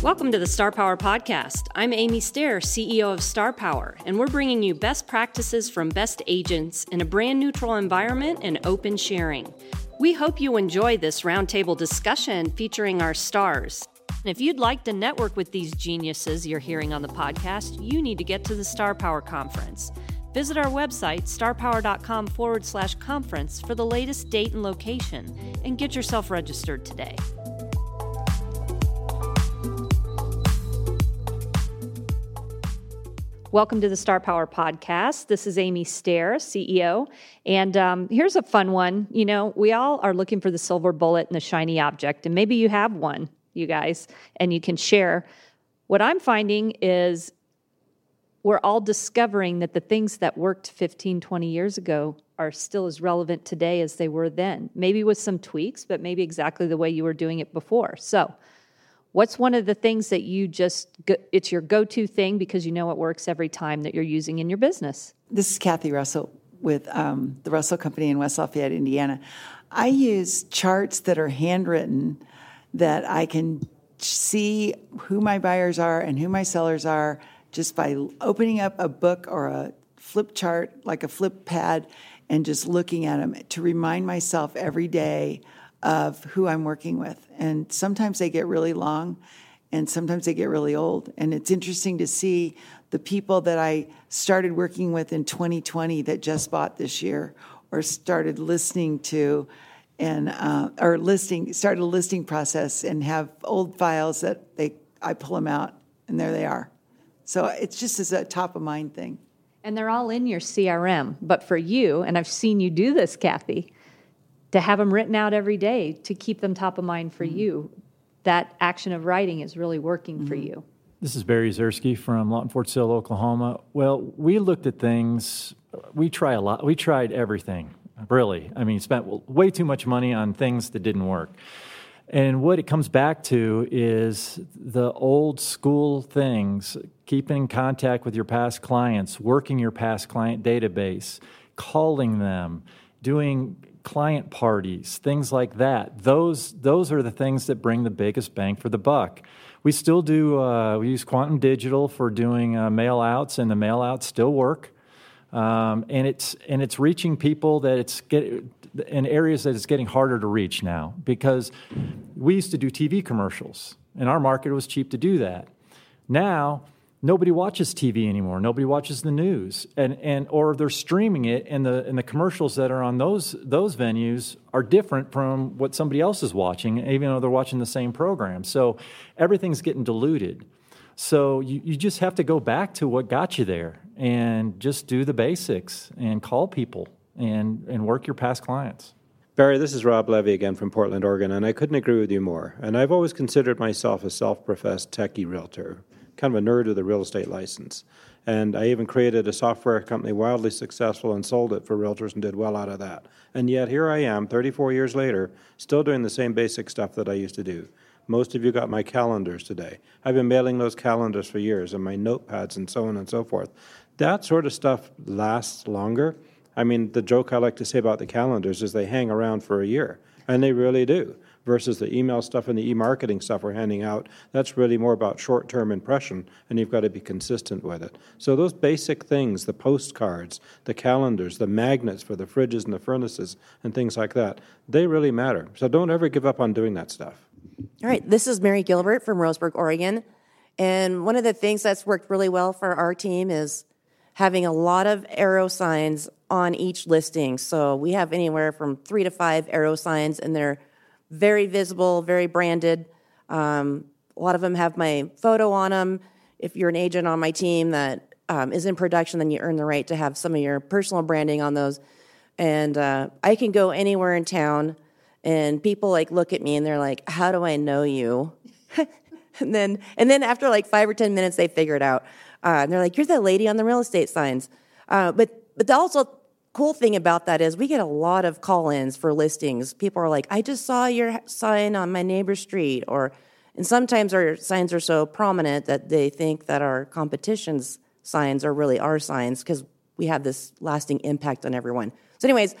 Welcome to the Star Power Podcast. I'm Amy Stair, CEO of Star Power, and we're bringing you best practices from best agents in a brand neutral environment and open sharing. We hope you enjoy this roundtable discussion featuring our stars. And if you'd like to network with these geniuses you're hearing on the podcast, you need to get to the Star Power Conference. Visit our website, starpower.com forward slash conference, for the latest date and location, and get yourself registered today. Welcome to the Star Power Podcast. This is Amy Stair, CEO. And um, here's a fun one. You know, we all are looking for the silver bullet and the shiny object, and maybe you have one, you guys, and you can share. What I'm finding is we're all discovering that the things that worked 15, 20 years ago are still as relevant today as they were then. Maybe with some tweaks, but maybe exactly the way you were doing it before. So, what's one of the things that you just it's your go-to thing because you know it works every time that you're using in your business? This is Kathy Russell with um, the Russell Company in West Lafayette, Indiana. I use charts that are handwritten that I can see who my buyers are and who my sellers are just by opening up a book or a flip chart, like a flip pad, and just looking at them to remind myself every day of who I'm working with. And sometimes they get really long and sometimes they get really old. And it's interesting to see the people that I started working with in 2020 that just bought this year or started listening to and uh, or listing started a listing process and have old files that they I pull them out and there they are. So it's just as a top of mind thing. And they're all in your CRM. But for you, and I've seen you do this, Kathy, to have them written out every day to keep them top of mind for mm-hmm. you, that action of writing is really working mm-hmm. for you. This is Barry Zersky from Lawton Fort Sill, Oklahoma. Well, we looked at things. We try a lot. We tried everything, really. I mean, spent way too much money on things that didn't work. And what it comes back to is the old school things keeping in contact with your past clients, working your past client database, calling them, doing client parties, things like that. Those, those are the things that bring the biggest bang for the buck. We still do, uh, we use Quantum Digital for doing uh, mail outs, and the mail outs still work. Um, and, it's, and it's reaching people that it's get, in areas that it's getting harder to reach now because we used to do TV commercials. In our market, was cheap to do that. Now, nobody watches TV anymore. Nobody watches the news, and, and or they're streaming it, and the and the commercials that are on those those venues are different from what somebody else is watching, even though they're watching the same program. So everything's getting diluted. So you, you just have to go back to what got you there and just do the basics and call people and, and work your past clients. Barry, this is Rob Levy again from Portland, Oregon, and I couldn't agree with you more. And I've always considered myself a self professed techie realtor kind of a nerd with a real estate license. And I even created a software company wildly successful and sold it for realtors and did well out of that. And yet here I am, 34 years later, still doing the same basic stuff that I used to do. Most of you got my calendars today. I've been mailing those calendars for years and my notepads and so on and so forth. That sort of stuff lasts longer. I mean, the joke I like to say about the calendars is they hang around for a year, and they really do versus the email stuff and the e-marketing stuff we're handing out. That's really more about short-term impression, and you've got to be consistent with it. So those basic things, the postcards, the calendars, the magnets for the fridges and the furnaces, and things like that, they really matter. So don't ever give up on doing that stuff. All right, this is Mary Gilbert from Roseburg, Oregon. And one of the things that's worked really well for our team is having a lot of arrow signs on each listing. So we have anywhere from three to five arrow signs, and they're very visible, very branded. Um, a lot of them have my photo on them. If you're an agent on my team that um, is in production, then you earn the right to have some of your personal branding on those. And uh, I can go anywhere in town, and people like look at me and they're like, "How do I know you?" and then, and then after like five or ten minutes, they figure it out, uh, and they're like, "You're that lady on the real estate signs." Uh, but but also cool thing about that is we get a lot of call-ins for listings. People are like, "I just saw your sign on my neighbor's street," or and sometimes our signs are so prominent that they think that our competition's signs are really our signs because we have this lasting impact on everyone. So, anyways,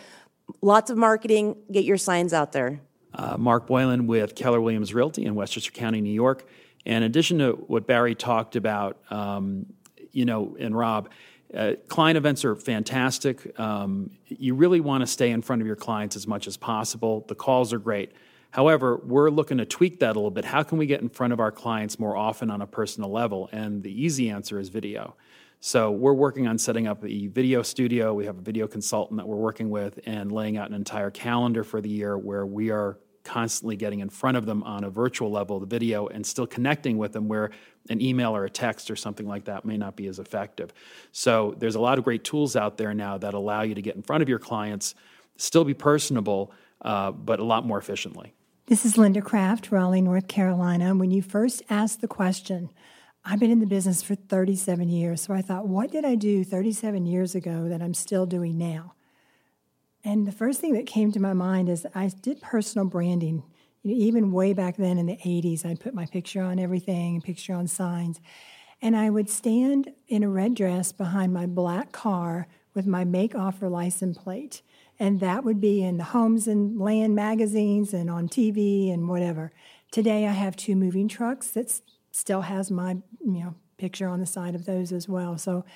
lots of marketing. Get your signs out there. Uh, Mark Boylan with Keller Williams Realty in Westchester County, New York. And in addition to what Barry talked about, um, you know, and Rob, uh, client events are fantastic. Um, you really want to stay in front of your clients as much as possible. The calls are great. However, we're looking to tweak that a little bit. How can we get in front of our clients more often on a personal level? And the easy answer is video. So we're working on setting up a video studio. We have a video consultant that we're working with and laying out an entire calendar for the year where we are constantly getting in front of them on a virtual level, the video, and still connecting with them where an email or a text or something like that may not be as effective. So there's a lot of great tools out there now that allow you to get in front of your clients, still be personable, uh, but a lot more efficiently. This is Linda Craft, Raleigh, North Carolina. When you first asked the question, I've been in the business for 37 years, so I thought, what did I do 37 years ago that I'm still doing now? And the first thing that came to my mind is I did personal branding. You know, even way back then in the 80s, I'd put my picture on everything, picture on signs. And I would stand in a red dress behind my black car with my make offer license plate. And that would be in the homes and land magazines and on TV and whatever. Today I have two moving trucks that still has my you know picture on the side of those as well. So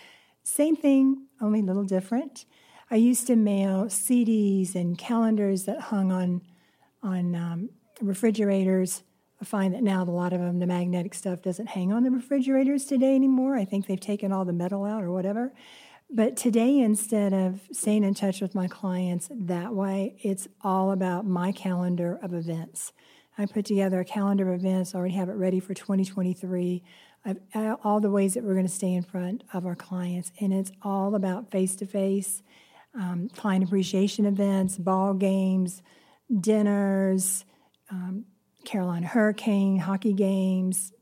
same thing, only a little different. I used to mail CDs and calendars that hung on on um, refrigerators. I find that now a lot of them, the magnetic stuff doesn't hang on the refrigerators today anymore. I think they've taken all the metal out or whatever. But today, instead of staying in touch with my clients that way, it's all about my calendar of events. I put together a calendar of events, already have it ready for 2023. I've, all the ways that we're going to stay in front of our clients, and it's all about face to face um, client appreciation events, ball games, dinners, um, Carolina Hurricane, hockey games,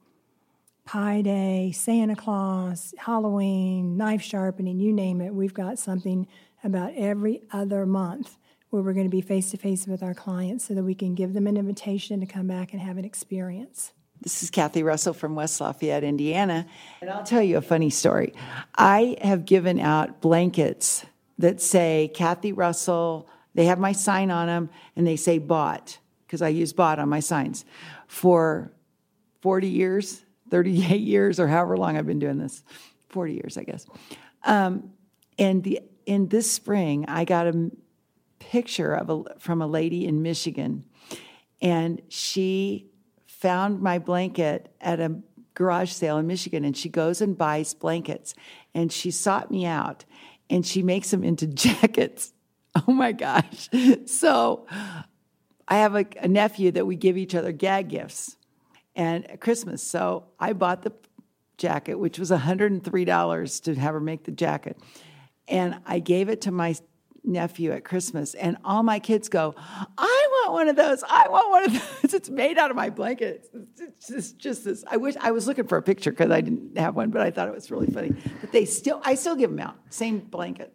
Pi Day, Santa Claus, Halloween, knife sharpening, you name it. We've got something about every other month where we're going to be face to face with our clients so that we can give them an invitation to come back and have an experience. This is Kathy Russell from West Lafayette, Indiana. And I'll tell you a funny story. I have given out blankets that say Kathy Russell. They have my sign on them and they say bought because I use bought on my signs for 40 years, 38 years, or however long I've been doing this 40 years, I guess. Um, and the, in this spring, I got a picture of a, from a lady in Michigan, and she found my blanket at a garage sale in Michigan, and she goes and buys blankets, and she sought me out, and she makes them into jackets. Oh my gosh. So I have a, a nephew that we give each other gag gifts and Christmas. So I bought the jacket, which was $103 to have her make the jacket. And I gave it to my nephew at Christmas, and all my kids go, I want one of those. I want one of those. It's made out of my blanket. It's just, just this. I wish I was looking for a picture because I didn't have one, but I thought it was really funny. But they still, I still give them out. Same blanket.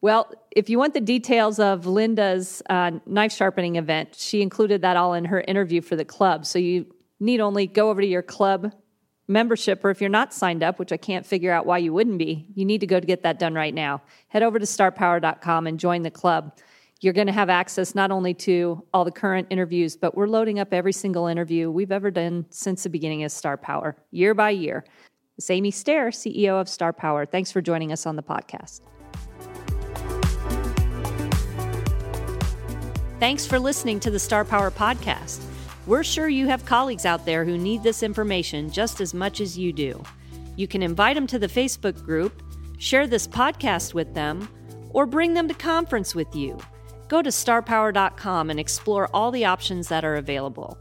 Well, if you want the details of Linda's uh, knife sharpening event, she included that all in her interview for the club. So you need only go over to your club membership, or if you're not signed up, which I can't figure out why you wouldn't be, you need to go to get that done right now. Head over to starpower.com and join the club. You're going to have access not only to all the current interviews, but we're loading up every single interview we've ever done since the beginning of Star Power, year by year. It's Amy Stair, CEO of Star Power. Thanks for joining us on the podcast. Thanks for listening to the Star Power Podcast. We're sure you have colleagues out there who need this information just as much as you do. You can invite them to the Facebook group, share this podcast with them, or bring them to conference with you. Go to starpower.com and explore all the options that are available.